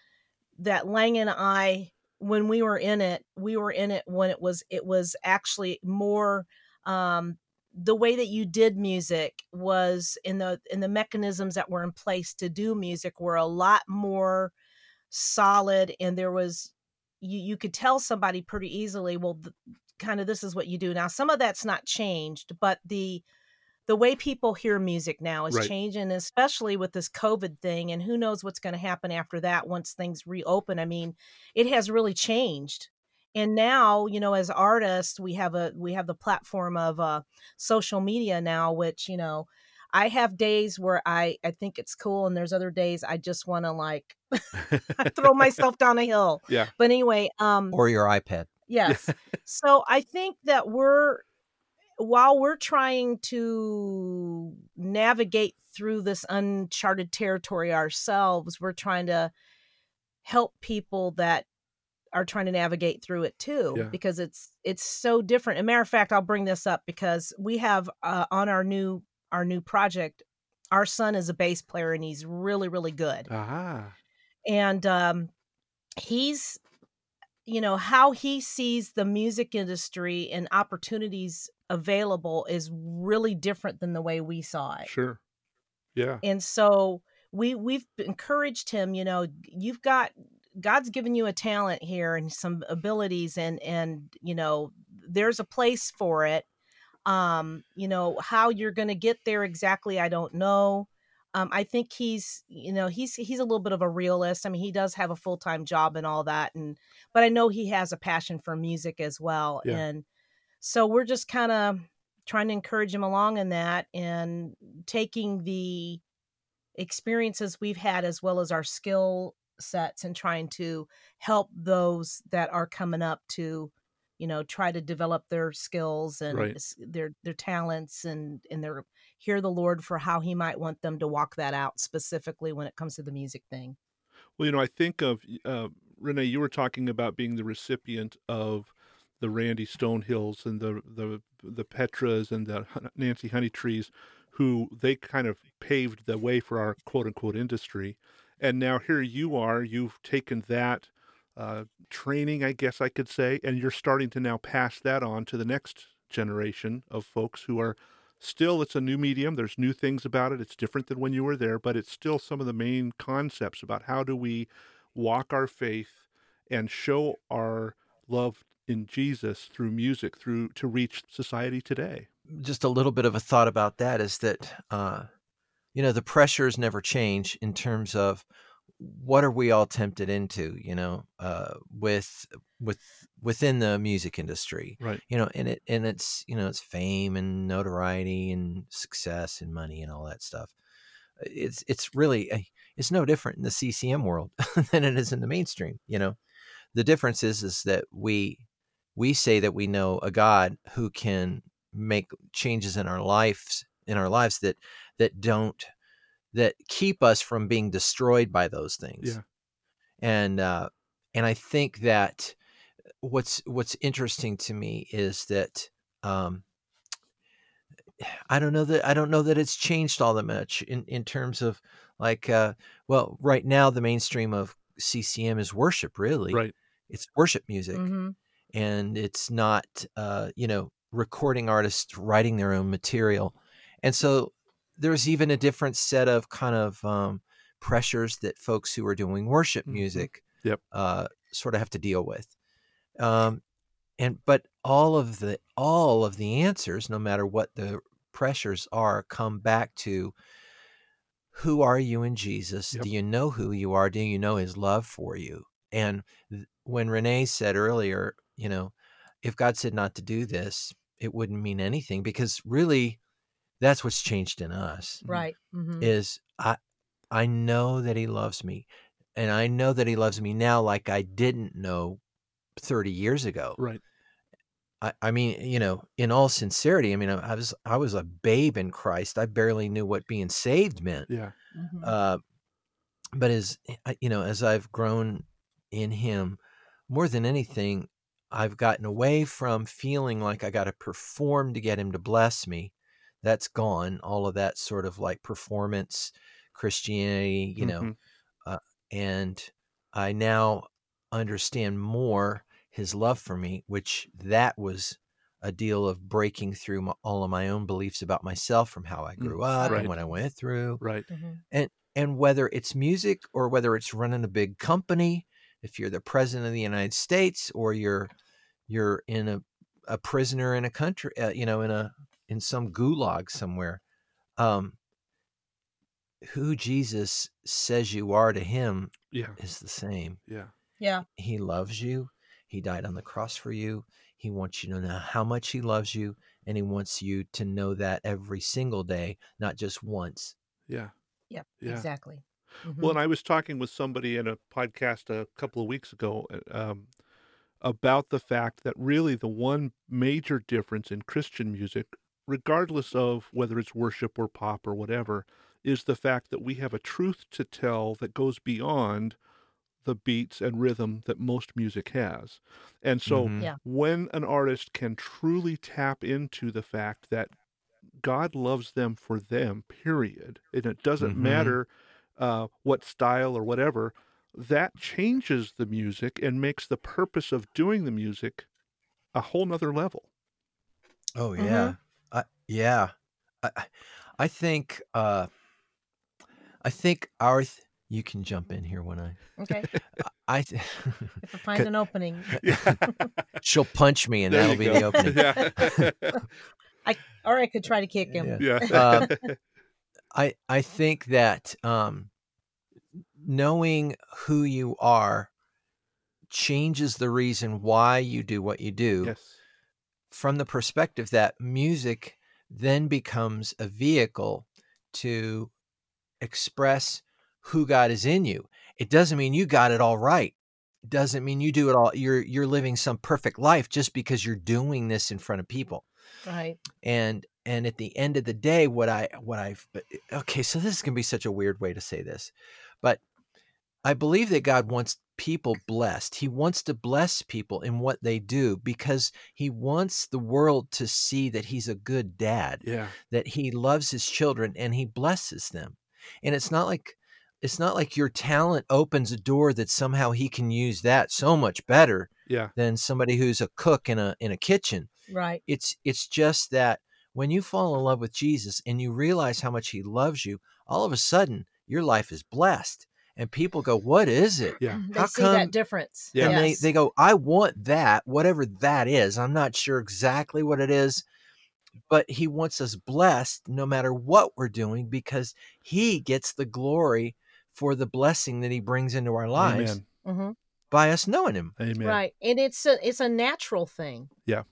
that Lang and I when we were in it, we were in it when it was it was actually more um the way that you did music was in the in the mechanisms that were in place to do music were a lot more solid and there was you you could tell somebody pretty easily well th- kind of this is what you do. Now some of that's not changed but the the way people hear music now is Right. changing especially with this covid thing and who knows what's going to happen after that once things reopen. I mean it has really changed. And now you know as artists we have a we have the platform of uh social media now which you know i have days where i i think it's cool and there's other days i just want to like [laughs] throw [laughs] myself down a hill Yeah. but anyway um Or your iPad. yes [laughs] so i think that we're while we're trying to navigate through this uncharted territory ourselves we're trying to help people that are trying to navigate through it too Yeah. because it's it's so different. As a matter of fact, I'll bring this up because we have uh, on our new our new project, our son is a bass player and he's really really good. Aha. And um, he's you know how he sees the music industry and opportunities available is really different than the way we saw it Sure. Yeah. and so we we've encouraged him you know you've got god's given you a talent here and some abilities and and you know there's a place for it um you know how you're going to get there exactly i don't know um i think he's you know he's he's a little bit of a realist i mean he does have a full-time job and all that and but i know he has a passion for music as well Yeah. and so we're just kind of trying to encourage him along in that and taking the experiences we've had as well as our skill sets and trying to help those that are coming up to you know try to develop their skills and Right. their their talents and and their hear the lord for how he might want them to walk that out specifically when it comes to the music thing Well, you know, I think of uh, Renee. You were talking about being the recipient of the Randy Stonehills and the the the Petras and the Nancy Honeytrees, who they kind of paved the way for our quote unquote industry. And now here you are. You've taken that uh, training, I guess I could say, and you're starting to now pass that on to the next generation of folks who are still it's a new medium there's new things about it it's different than when you were there but it's still some of the main concepts about how do we walk our faith and show our love in Jesus through music through to reach society today. Just a little bit of a thought about that is that uh, you know the pressures never change in terms of what are we all tempted into you know uh, with with within the music industry right. you know and it and it's you know it's fame and notoriety and success and money and all that stuff. It's it's really a, it's no different in the CCM world [laughs] than it is in the mainstream you know? The difference is is that we we say that we know a god who can make changes in our lives in our lives that that don't that keep us from being destroyed by those things. Yeah. and uh and i think that what's what's interesting to me is that um i don't know that i don't know that it's changed all that much in in terms of like uh well right now the mainstream of ccm is worship really. Right. It's worship music. Mm-hmm. and it's not uh, you know recording artists writing their own material. And so there's even a different set of kind of um, pressures that folks who are doing worship Mhm. music Yep. uh, sort of have to deal with um, and but all of the all of the answers no matter what the pressures are come back to who are you in jesus Yep. do you know who you are do you know his love for you and th- when renee said earlier you know if god said not to do this it wouldn't mean anything because really that's what's changed in us right mm-hmm. is i i know that he loves me and i know that he loves me now like i didn't know 30 years ago right I, I mean, you know, in all sincerity, I mean, I, I was I was a babe in Christ. I barely knew what being saved meant. yeah Mm-hmm. Uh, but as you know, as I've grown in Him, more than anything, I've gotten away from feeling like I got to perform to get him to bless me. That's gone. All of that sort of like performance Christianity, you know, Mhm. uh, and I now understand more his love for me, which that was a deal of breaking through my, all of my own beliefs about myself from how I Mm, grew up right. and what I went through Right. Mhm. and whether it's music or whether it's running a big company if you're the president of the united states or you're you're in a, a prisoner in a country uh, you know in a in some gulag somewhere um who jesus says you are to him Yeah. is the same Yeah. Yeah. he loves you he died on the cross for you he wants you to know how much he loves you and he wants you to know that every single day not just once Yeah. Yep. Yeah. Exactly. Mhm. Well, and I was talking with somebody in a podcast a couple of weeks ago uh, um, about the fact that really the one major difference in Christian music, regardless of whether it's worship or pop or whatever, is the fact that we have a truth to tell that goes beyond the beats and rhythm that most music has. And so Mhm. Yeah. when an artist can truly tap into the fact that God loves them for them, period, and it doesn't Mhm. matter uh, what style or whatever, that changes the music and makes the purpose of doing the music a whole nother level. Oh Mhm. yeah, I, yeah. I, I- I think uh, I think our th- you can jump in here when I Okay. [laughs] I th- If I [laughs] find an opening. [laughs] Yeah. she'll punch me and There that'll you be go. the opening. yeah. Or I could try to kick him. Yeah. yeah. Uh, I I think that um, knowing who you are changes the reason why you do what you do. yes. from the perspective that music then becomes a vehicle to express who God is in you. It doesn't mean you got it all right. It doesn't mean you do it all you're you're living some perfect life just because you're doing this in front of people. Right. And and at the end of the day what I what I've eh, okay, so this is going to be such a weird way to say this. But I believe that God wants people blessed. He wants to bless people in what they do because he wants the world to see that he's a good dad, Yeah. that he loves his children and he blesses them. And it's not like it's not like your talent opens a door that somehow he can use that so much better Yeah. than somebody who's a cook in a in a kitchen. Right. It's it's just that when you fall in love with Jesus and you realize how much he loves you, all of a sudden your life is blessed. And people go, "What is it?" Yeah. They How see come- that difference. Yeah. and Yes. they, they go i want that whatever that is i'm not sure exactly what it is but he wants us blessed no matter what we're doing because he gets the glory for the blessing that he brings into our lives Amen. hmm by us knowing him Amen. Right. And it's a it's a natural thing. yeah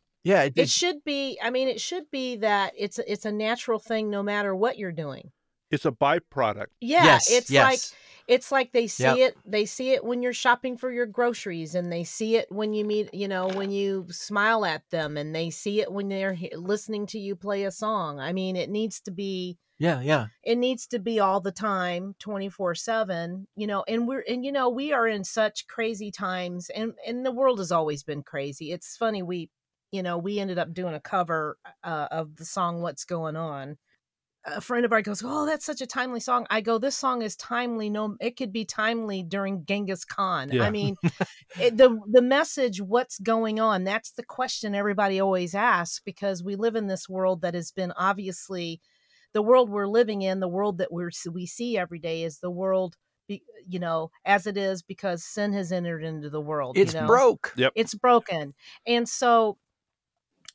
it, It should be I mean, it should be that it's a, it's a natural thing no matter what you're doing. It's a byproduct. Yeah. yes it's yes. like it's like they see Yep. it they see it when you're shopping for your groceries and they see it when you meet you know when you smile at them and they see it when they're listening to you play a song. I mean it needs to be yeah yeah. it needs to be all the time 24/7 you know and we're and you know we are in such crazy times and and the world has always been crazy. It's funny we you know we ended up doing a cover uh, of the song what's going on a friend of ours goes oh that's such a timely song. I go this song is timely no it could be timely during genghis khan. Yeah. i mean it, [laughs] eh, the the message what's going on that's the question everybody always asks because we live in this world that has been obviously the world we're living in the world that we're we see every day is the world you know as it is because sin has entered into the world it's you know? broke. It's broken. And so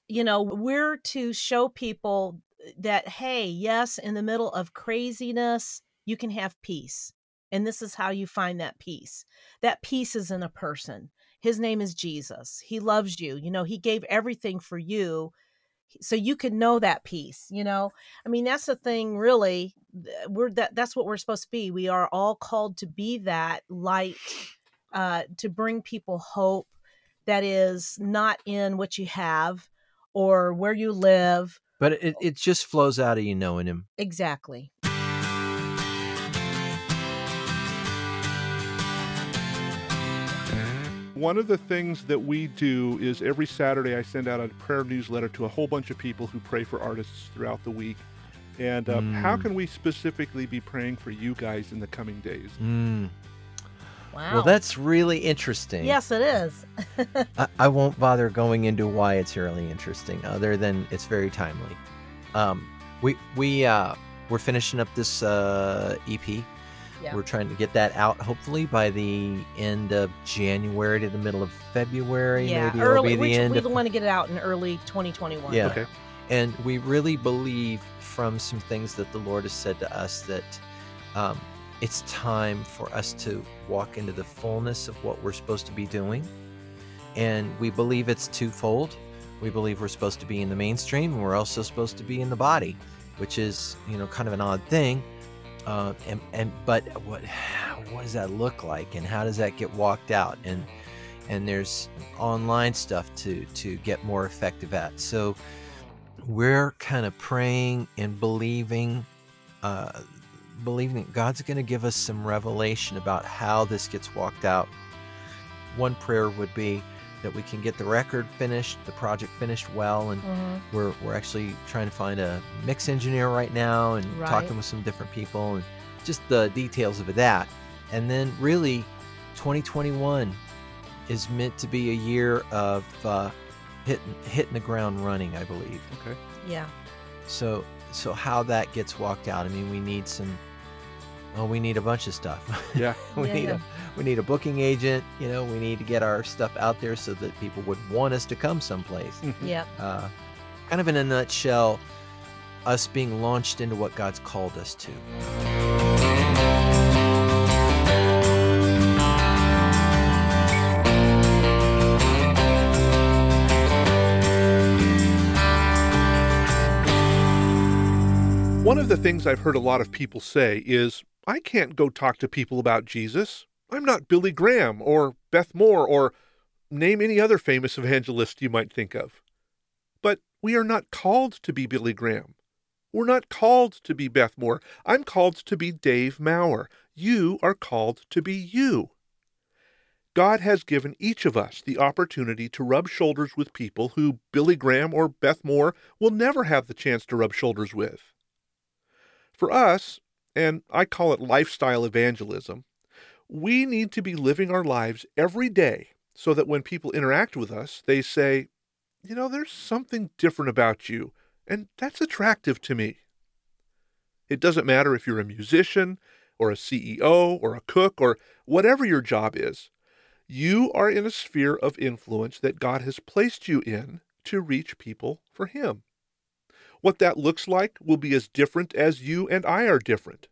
you know we're to show people that hey yes in the middle of craziness you can have peace and this is how you find that peace. That peace is in a person. His name is jesus. He loves you. You know he gave everything for you so you can know that peace you know? I mean that's the thing really we're that that's what we're supposed to be. We are all called to be that light uh to bring people hope that is not in what you have or where you live but it, it just flows out of you knowing him exactly One of the things that we do is every Saturday I send out a prayer newsletter to a whole bunch of people who pray for artists throughout the week. And um, how Mm. can we specifically be praying for you guys in the coming days? Mm. Wow. Well, that's really interesting. yes, it is. [laughs] I, I won't bother going into why it's really interesting, other than it's very timely. Um, we we uh, we're finishing up this uh, EP. Yeah. We're trying to get that out hopefully by the end of January to the middle of February. yeah, maybe early. it'll be We, the end we of want to get it out in early 2021. Yeah. Okay. And we really believe from some things that the Lord has said to us that um, it's time for us to walk into the fullness of what we're supposed to be doing. And we believe it's twofold. We believe we're supposed to be in the mainstream and we're also supposed to be in the body, which is, you know, kind of an odd thing. Uh, and, and but what what does that look like and how does that get walked out and and there's online stuff to to get more effective at so we're kind of praying and believing uh, believing that god's going to give us some revelation about how this gets walked out one prayer would be that we can get the record finished the project finished well and Mhm. we're, we're actually trying to find a mix engineer right now and Right. talking with some different people and just the details of that and then really 2021 is meant to be a year of uh, hitting hitting the ground running i believe Okay. Yeah. so so how that gets walked out i mean we need some oh we need a bunch of stuff [laughs] Yeah. we Yeah, need yeah. a we need a booking agent you know we need to get our stuff out there so that people would want us to come someplace Mhm. Yeah. uh, kind of in a nutshell, us being launched into what God's called us to. One of the things I've heard a lot of people say is, I can't go talk to people about Jesus. I'm not Billy Graham or Beth Moore or name any other famous evangelist you might think of. But we are not called to be Billy Graham. We're not called to be Beth Moore. I'm called to be Dave Maurer. You are called to be you. God has given each of us the opportunity to rub shoulders with people who Billy Graham or Beth Moore will never have the chance to rub shoulders with. For us, and I call it lifestyle evangelism, we need to be living our lives every day so that when people interact with us, they say, you know, there's something different about you, and that's attractive to me. It doesn't matter if you're a musician, or a CEO, or a cook, or whatever your job is. You are in a sphere of influence that God has placed you in to reach people for Him. What that looks like will be as different as you and I are different.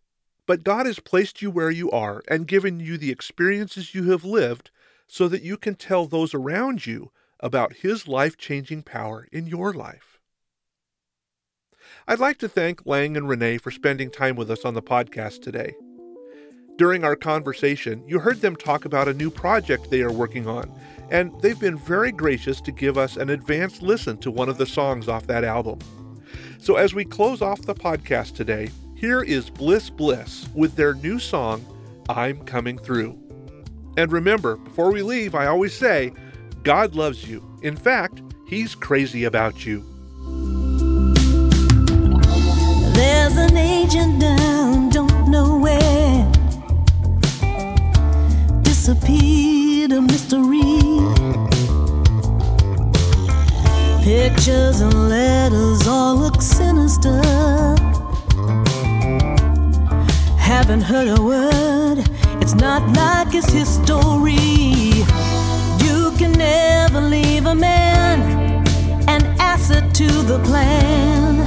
But God has placed you where you are and given you the experiences you have lived so that you can tell those around you about His life changing power in your life. I'd like to thank Lang and Renee for spending time with us on the podcast today. During our conversation, you heard them talk about a new project they are working on, and they've been very gracious to give us an advanced listen to one of the songs off that album. So, as we close off the podcast today, here is Bliss Bliss with their new song, I'm Coming Through. And remember, before we leave, I always say, God loves you. In fact, He's crazy about you. There's an agent down, don't know where. Disappeared a mystery. Pictures and letters all look sinister. Haven't heard a word, it's not like it's history. You can never leave a man an asset to the plan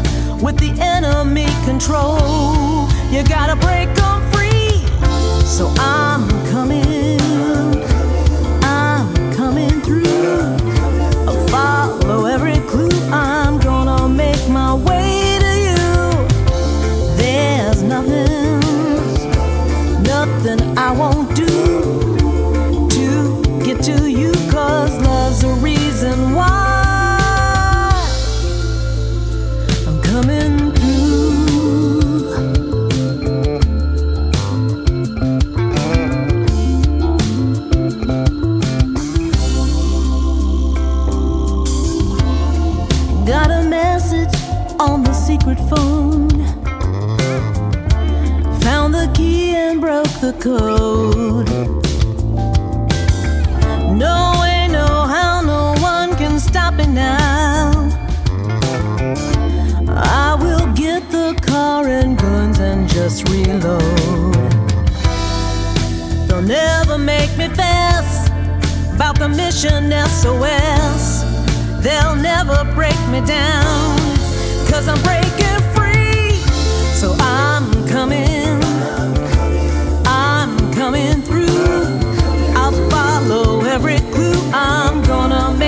with the enemy control. You gotta break them free. So I'm coming, phone. Found the key and broke the code. No way, no how, no one can stop me now. I will get the car and guns and just reload. They'll never make me fast about the mission SOS. They'll never break me down, cause I'm breaking. I'm coming, through. I'll follow every clue. I'm gonna